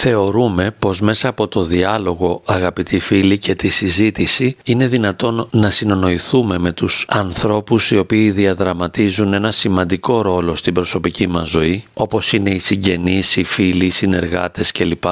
Θεωρούμε πως μέσα από το διάλογο αγαπητοί φίλοι και τη συζήτηση είναι δυνατόν να συνονοηθούμε με τους ανθρώπους οι οποίοι διαδραματίζουν ένα σημαντικό ρόλο στην προσωπική μας ζωή όπως είναι οι συγγενείς, οι φίλοι, οι συνεργάτες κλπ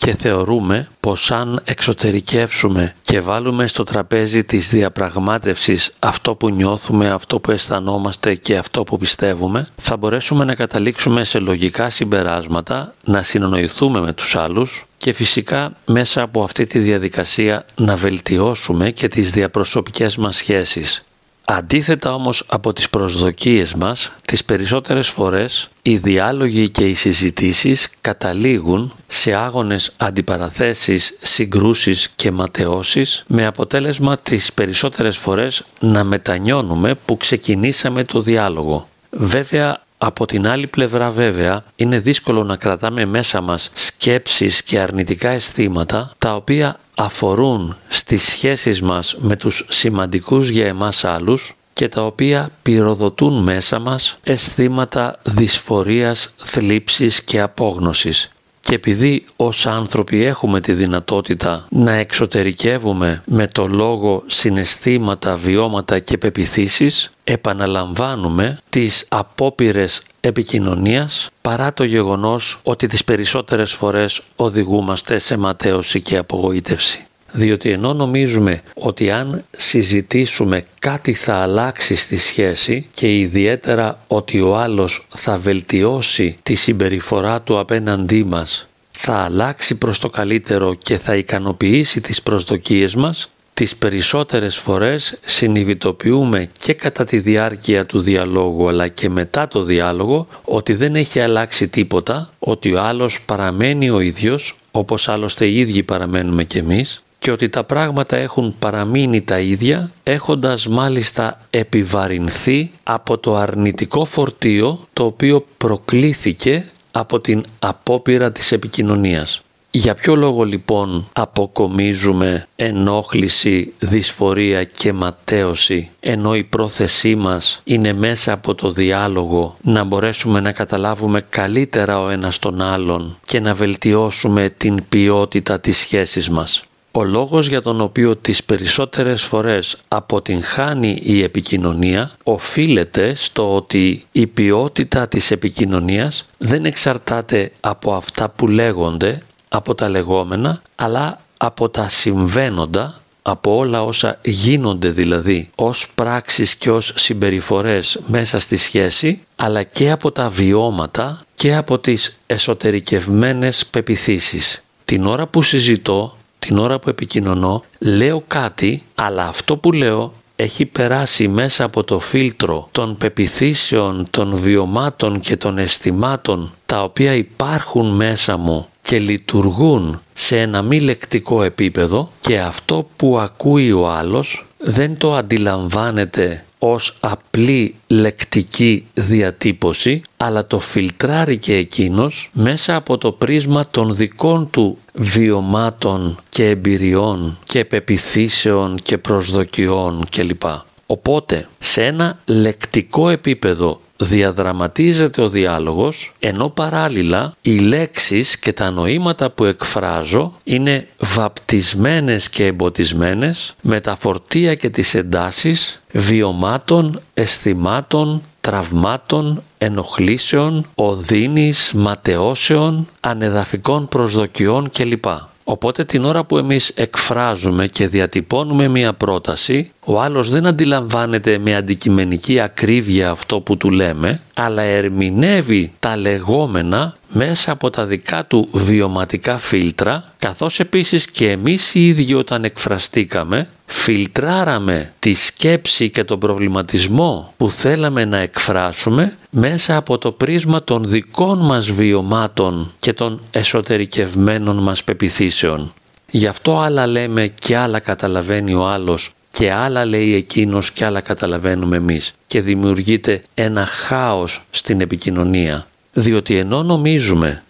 και θεωρούμε πως αν εξωτερικεύσουμε και βάλουμε στο τραπέζι της διαπραγμάτευσης αυτό που νιώθουμε, αυτό που αισθανόμαστε και αυτό που πιστεύουμε, θα μπορέσουμε να καταλήξουμε σε λογικά συμπεράσματα, να συνονοηθούμε με τους άλλους και φυσικά μέσα από αυτή τη διαδικασία να βελτιώσουμε και τις διαπροσωπικές μας σχέσεις. Αντίθετα όμως από τις προσδοκίες μας, τις περισσότερες φορές οι διάλογοι και οι συζητήσεις καταλήγουν σε άγονες αντιπαραθέσεις, συγκρούσεις και ματαιώσεις με αποτέλεσμα τις περισσότερες φορές να μετανιώνουμε που ξεκινήσαμε το διάλογο. Βέβαια από την άλλη πλευρά βέβαια είναι δύσκολο να κρατάμε μέσα μας σκέψεις και αρνητικά αισθήματα τα οποία αφορούν στις σχέσεις μας με τους σημαντικούς για εμάς άλλους και τα οποία πυροδοτούν μέσα μας αισθήματα δυσφορίας, θλίψης και απόγνωσης. Και επειδή ως άνθρωποι έχουμε τη δυνατότητα να εξωτερικεύουμε με το λόγο συναισθήματα, βιώματα και πεπιθήσεις, επαναλαμβάνουμε τις απόπειρες επικοινωνίας παρά το γεγονός ότι τις περισσότερες φορές οδηγούμαστε σε ματέωση και απογοήτευση. Διότι ενώ νομίζουμε ότι αν συζητήσουμε κάτι θα αλλάξει στη σχέση και ιδιαίτερα ότι ο άλλος θα βελτιώσει τη συμπεριφορά του απέναντί μας, θα αλλάξει προς το καλύτερο και θα ικανοποιήσει τις προσδοκίες μας, τις περισσότερες φορές συνειδητοποιούμε και κατά τη διάρκεια του διαλόγου αλλά και μετά το διάλογο ότι δεν έχει αλλάξει τίποτα, ότι ο άλλος παραμένει ο ίδιος όπως άλλωστε οι ίδιοι παραμένουμε κι εμείς και ότι τα πράγματα έχουν παραμείνει τα ίδια έχοντας μάλιστα επιβαρυνθεί από το αρνητικό φορτίο το οποίο προκλήθηκε από την απόπειρα της επικοινωνίας. Για ποιο λόγο λοιπόν αποκομίζουμε ενόχληση, δυσφορία και ματέωση ενώ η πρόθεσή μας είναι μέσα από το διάλογο να μπορέσουμε να καταλάβουμε καλύτερα ο ένας τον άλλον και να βελτιώσουμε την ποιότητα της σχέσης μας; Ο λόγος για τον οποίο τις περισσότερες φορές αποτυγχάνει η επικοινωνία οφείλεται στο ότι η ποιότητα της επικοινωνίας δεν εξαρτάται από αυτά που λέγονται, από τα λεγόμενα, αλλά από τα συμβαίνοντα, από όλα όσα γίνονται δηλαδή ως πράξεις και ως συμπεριφορές μέσα στη σχέση, αλλά και από τα βιώματα και από τις εσωτερικευμένες πεπιθήσεις. Την ώρα που συζητώ την ώρα που επικοινωνώ λέω κάτι αλλά αυτό που λέω έχει περάσει μέσα από το φίλτρο των πεπιθήσεων, των βιωμάτων και των αισθημάτων τα οποία υπάρχουν μέσα μου και λειτουργούν σε ένα μη λεκτικό επίπεδο και αυτό που ακούει ο άλλος δεν το αντιλαμβάνεται ως απλή λεκτική διατύπωση αλλά το φιλτράρει και εκείνος μέσα από το πρίσμα των δικών του βιωμάτων και εμπειριών και πεπιθήσεων και προσδοκιών κλπ. Οπότε σε ένα λεκτικό επίπεδο διαδραματίζεται ο διάλογος ενώ παράλληλα οι λέξεις και τα νοήματα που εκφράζω είναι βαπτισμένες και εμποτισμένες με τα φορτία και τις εντάσεις βιωμάτων, αισθημάτων, τραυμάτων, ενοχλήσεων, οδύνης, ματαιώσεων, ανεδαφικών προσδοκιών κλπ. Οπότε την ώρα που εμείς εκφράζουμε και διατυπώνουμε μία πρόταση, ο άλλος δεν αντιλαμβάνεται με αντικειμενική ακρίβεια αυτό που του λέμε, αλλά ερμηνεύει τα λεγόμενα μέσα από τα δικά του βιωματικά φίλτρα, καθώς επίσης και εμείς οι ίδιοι όταν εκφραστήκαμε, φιλτράραμε τη σκέψη και τον προβληματισμό που θέλαμε να εκφράσουμε μέσα από το πρίσμα των δικών μας βιωμάτων και των εσωτερικευμένων μας πεπιθήσεων. Γι' αυτό άλλα λέμε και άλλα καταλαβαίνει ο άλλος και άλλα λέει εκείνος και άλλα καταλαβαίνουμε εμείς και δημιουργείται ένα χάος στην επικοινωνία διότι ενώ νομίζουμε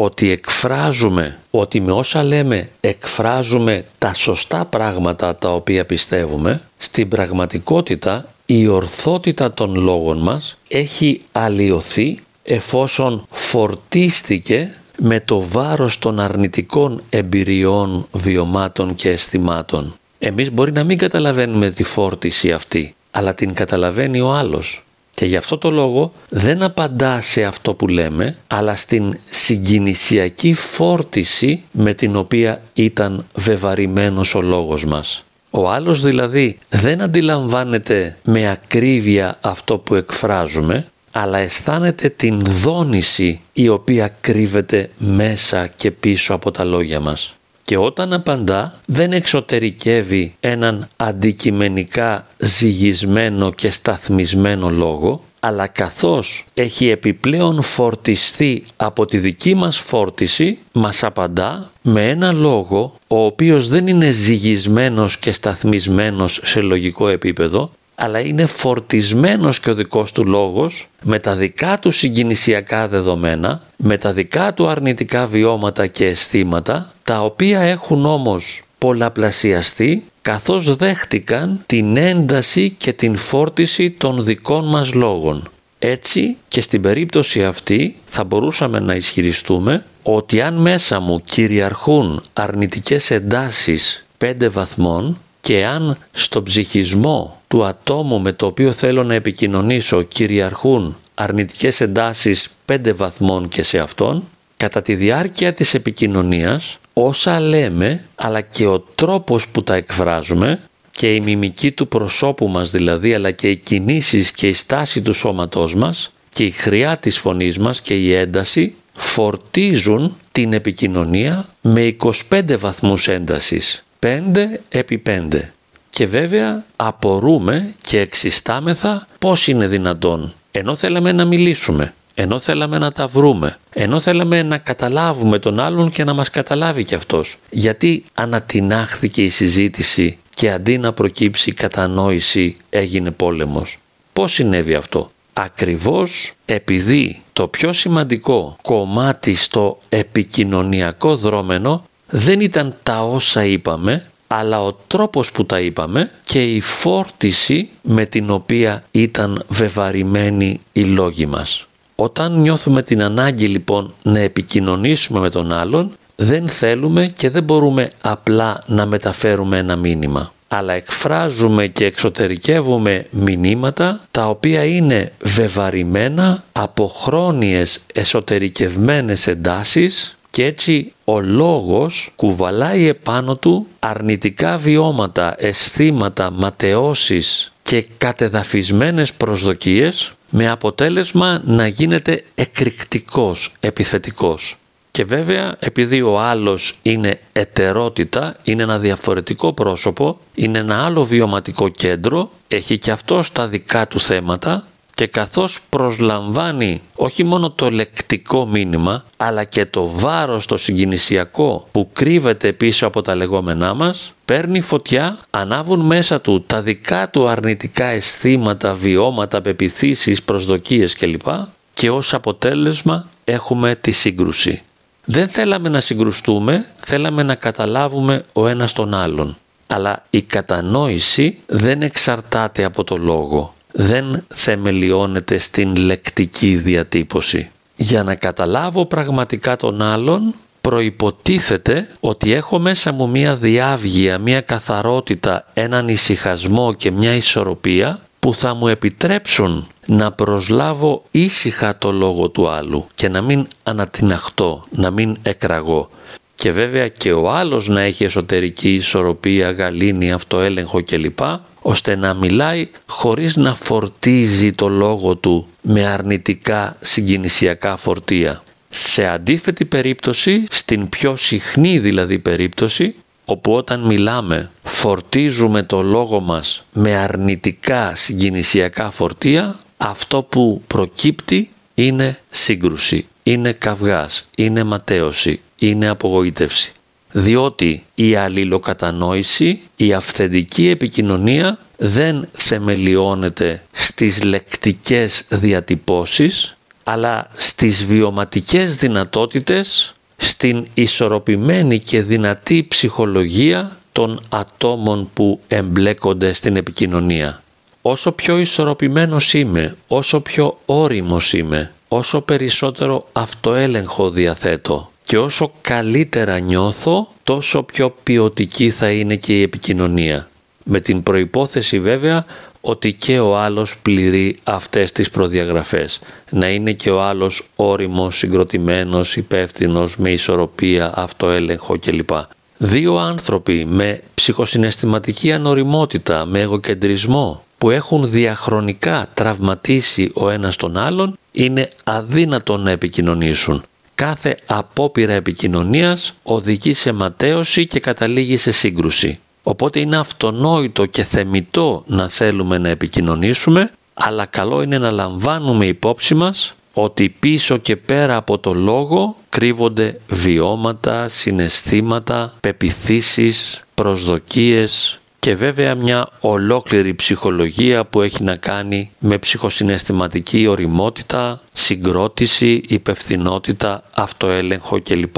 ότι εκφράζουμε, ότι με όσα λέμε εκφράζουμε τα σωστά πράγματα τα οποία πιστεύουμε, στην πραγματικότητα η ορθότητα των λόγων μας έχει αλλοιωθεί εφόσον φορτίστηκε με το βάρος των αρνητικών εμπειριών, βιωμάτων και αισθημάτων. Εμείς μπορεί να μην καταλαβαίνουμε τη φόρτιση αυτή, αλλά την καταλαβαίνει ο άλλος. Και γι' αυτό το λόγο δεν απαντά σε αυτό που λέμε, αλλά στην συγκινησιακή φόρτιση με την οποία ήταν βεβαρημένος ο λόγος μας. Ο άλλος δηλαδή δεν αντιλαμβάνεται με ακρίβεια αυτό που εκφράζουμε, αλλά αισθάνεται την δόνηση η οποία κρύβεται μέσα και πίσω από τα λόγια μας. Και όταν απαντά δεν εξωτερικεύει έναν αντικειμενικά ζυγισμένο και σταθμισμένο λόγο, αλλά καθώς έχει επιπλέον φορτιστεί από τη δική μας φόρτιση, μας απαντά με ένα λόγο ο οποίος δεν είναι ζυγισμένος και σταθμισμένος σε λογικό επίπεδο, αλλά είναι φορτισμένος και ο δικός του λόγος με τα δικά του συγκινησιακά δεδομένα, με τα δικά του αρνητικά βιώματα και αισθήματα, τα οποία έχουν όμως πολλαπλασιαστεί καθώς δέχτηκαν την ένταση και την φόρτιση των δικών μας λόγων. Έτσι και στην περίπτωση αυτή θα μπορούσαμε να ισχυριστούμε ότι αν μέσα μου κυριαρχούν αρνητικές εντάσεις 5 βαθμών και αν στο ψυχισμό του ατόμου με το οποίο θέλω να επικοινωνήσω κυριαρχούν αρνητικές εντάσεις 5 βαθμών και σε αυτόν, κατά τη διάρκεια της επικοινωνίας όσα λέμε αλλά και ο τρόπος που τα εκφράζουμε και η μιμική του προσώπου μας δηλαδή αλλά και οι κινήσεις και η στάση του σώματός μας και η χρειά της φωνής μας και η ένταση φορτίζουν την επικοινωνία με 25 βαθμούς έντασης 5 επί 5 και βέβαια απορούμε και εξιστάμεθα πώς είναι δυνατόν ενώ θέλαμε να μιλήσουμε ενώ θέλαμε να τα βρούμε, ενώ θέλαμε να καταλάβουμε τον άλλον και να μας καταλάβει κι αυτός. Γιατί ανατινάχθηκε η συζήτηση και αντί να προκύψει κατανόηση έγινε πόλεμος. Πώς συνέβη αυτό; Ακριβώς επειδή το πιο σημαντικό κομμάτι στο επικοινωνιακό δρόμενο δεν ήταν τα όσα είπαμε, αλλά ο τρόπος που τα είπαμε και η φόρτιση με την οποία ήταν βεβαρημένοι οι λόγοι μας. Όταν νιώθουμε την ανάγκη λοιπόν να επικοινωνήσουμε με τον άλλον, δεν θέλουμε και δεν μπορούμε απλά να μεταφέρουμε ένα μήνυμα αλλά εκφράζουμε και εξωτερικεύουμε μηνύματα τα οποία είναι βεβαρημένα από χρόνιες εσωτερικευμένες εντάσεις και έτσι ο λόγος κουβαλάει επάνω του αρνητικά βιώματα, αισθήματα, ματαιώσεις και κατεδαφισμένες προσδοκίες με αποτέλεσμα να γίνεται εκρηκτικός, επιθετικός. Και βέβαια επειδή ο άλλος είναι ετερότητα, είναι ένα διαφορετικό πρόσωπο, είναι ένα άλλο βιωματικό κέντρο, έχει και αυτό τα δικά του θέματα και καθώς προσλαμβάνει όχι μόνο το λεκτικό μήνυμα αλλά και το βάρος το συγκινησιακό που κρύβεται πίσω από τα λεγόμενά μας παίρνει φωτιά, ανάβουν μέσα του τα δικά του αρνητικά αισθήματα, βιώματα, πεπιθήσεις, προσδοκίες κλπ. Και ως αποτέλεσμα έχουμε τη σύγκρουση. Δεν θέλαμε να συγκρουστούμε, θέλαμε να καταλάβουμε ο ένας τον άλλον. Αλλά η κατανόηση δεν εξαρτάται από το λόγο δεν θεμελιώνεται στην λεκτική διατύπωση. Για να καταλάβω πραγματικά τον άλλον προϋποτίθεται ότι έχω μέσα μου μία διάβγεια, μία καθαρότητα, έναν ησυχασμό και μια ισορροπία που θα μου επιτρέψουν να προσλάβω ήσυχα το λόγο του άλλου και να μην ανατιναχτώ, να μην εκραγώ και βέβαια και ο άλλος να έχει εσωτερική ισορροπία, γαλήνη, αυτοέλεγχο κλπ ώστε να μιλάει χωρίς να φορτίζει το λόγο του με αρνητικά συγκινησιακά φορτία. Σε αντίθετη περίπτωση, στην πιο συχνή δηλαδή περίπτωση, όπου όταν μιλάμε φορτίζουμε το λόγο μας με αρνητικά συγκινησιακά φορτία, αυτό που προκύπτει είναι σύγκρουση, είναι καυγάς, είναι ματέωση, είναι απογοήτευση. Διότι η αλληλοκατανόηση, η αυθεντική επικοινωνία δεν θεμελιώνεται στις λεκτικές διατυπώσεις αλλά στις βιωματικές δυνατότητες, στην ισορροπημένη και δυνατή ψυχολογία των ατόμων που εμπλέκονται στην επικοινωνία. Όσο πιο ισορροπημένος είμαι, όσο πιο όριμος είμαι, όσο περισσότερο αυτοέλεγχο διαθέτω και όσο καλύτερα νιώθω, τόσο πιο ποιοτική θα είναι και η επικοινωνία. Με την προϋπόθεση βέβαια ότι και ο άλλος πληρεί αυτές τις προδιαγραφές. Να είναι και ο άλλος όριμος, συγκροτημένος, υπεύθυνος με ισορροπία, αυτοέλεγχο κλπ. Δύο άνθρωποι με ψυχοσυναισθηματική ανοριμότητα, με εγωκεντρισμό, που έχουν διαχρονικά τραυματίσει ο ένας τον άλλον, είναι αδύνατο να επικοινωνήσουν. Κάθε απόπειρα επικοινωνίας οδηγεί σε ματέωση και καταλήγει σε σύγκρουση. Οπότε είναι αυτονόητο και θεμητό να θέλουμε να επικοινωνήσουμε, αλλά καλό είναι να λαμβάνουμε υπόψη μας ότι πίσω και πέρα από το λόγο κρύβονται βιώματα, συναισθήματα, πεπιθήσεις, προσδοκίες και βέβαια μια ολόκληρη ψυχολογία που έχει να κάνει με ψυχοσυναισθηματική οριμότητα, συγκρότηση, υπευθυνότητα, αυτοέλεγχο κλπ.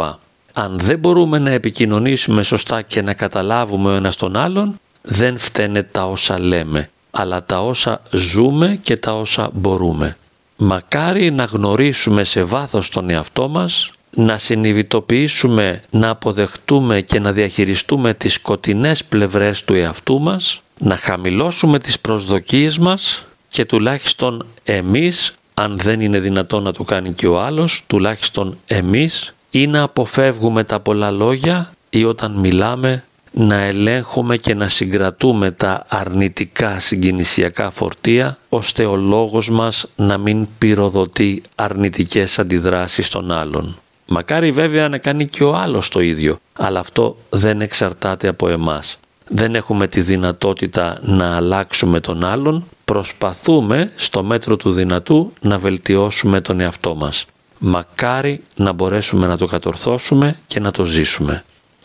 Αν δεν μπορούμε να επικοινωνήσουμε σωστά και να καταλάβουμε ο ένας τον άλλον, δεν φταίνε τα όσα λέμε, αλλά τα όσα ζούμε και τα όσα μπορούμε. Μακάρι να γνωρίσουμε σε βάθος τον εαυτό μας, να συνειδητοποιήσουμε, να αποδεχτούμε και να διαχειριστούμε τις σκοτεινές πλευρές του εαυτού μας, να χαμηλώσουμε τις προσδοκίες μας και τουλάχιστον εμείς, αν δεν είναι δυνατό να το κάνει και ο άλλος, τουλάχιστον εμείς ή να αποφεύγουμε τα πολλά λόγια ή όταν μιλάμε να ελέγχουμε και να συγκρατούμε τα αρνητικά συγκινησιακά φορτία ώστε ο λόγος μας να μην πυροδοτεί αρνητικές αντιδράσεις των άλλων. Μακάρι βέβαια να κάνει και ο άλλος το ίδιο, αλλά αυτό δεν εξαρτάται από εμάς. Δεν έχουμε τη δυνατότητα να αλλάξουμε τον άλλον, προσπαθούμε στο μέτρο του δυνατού να βελτιώσουμε τον εαυτό μας. Μακάρι να μπορέσουμε να το κατορθώσουμε και να το ζήσουμε.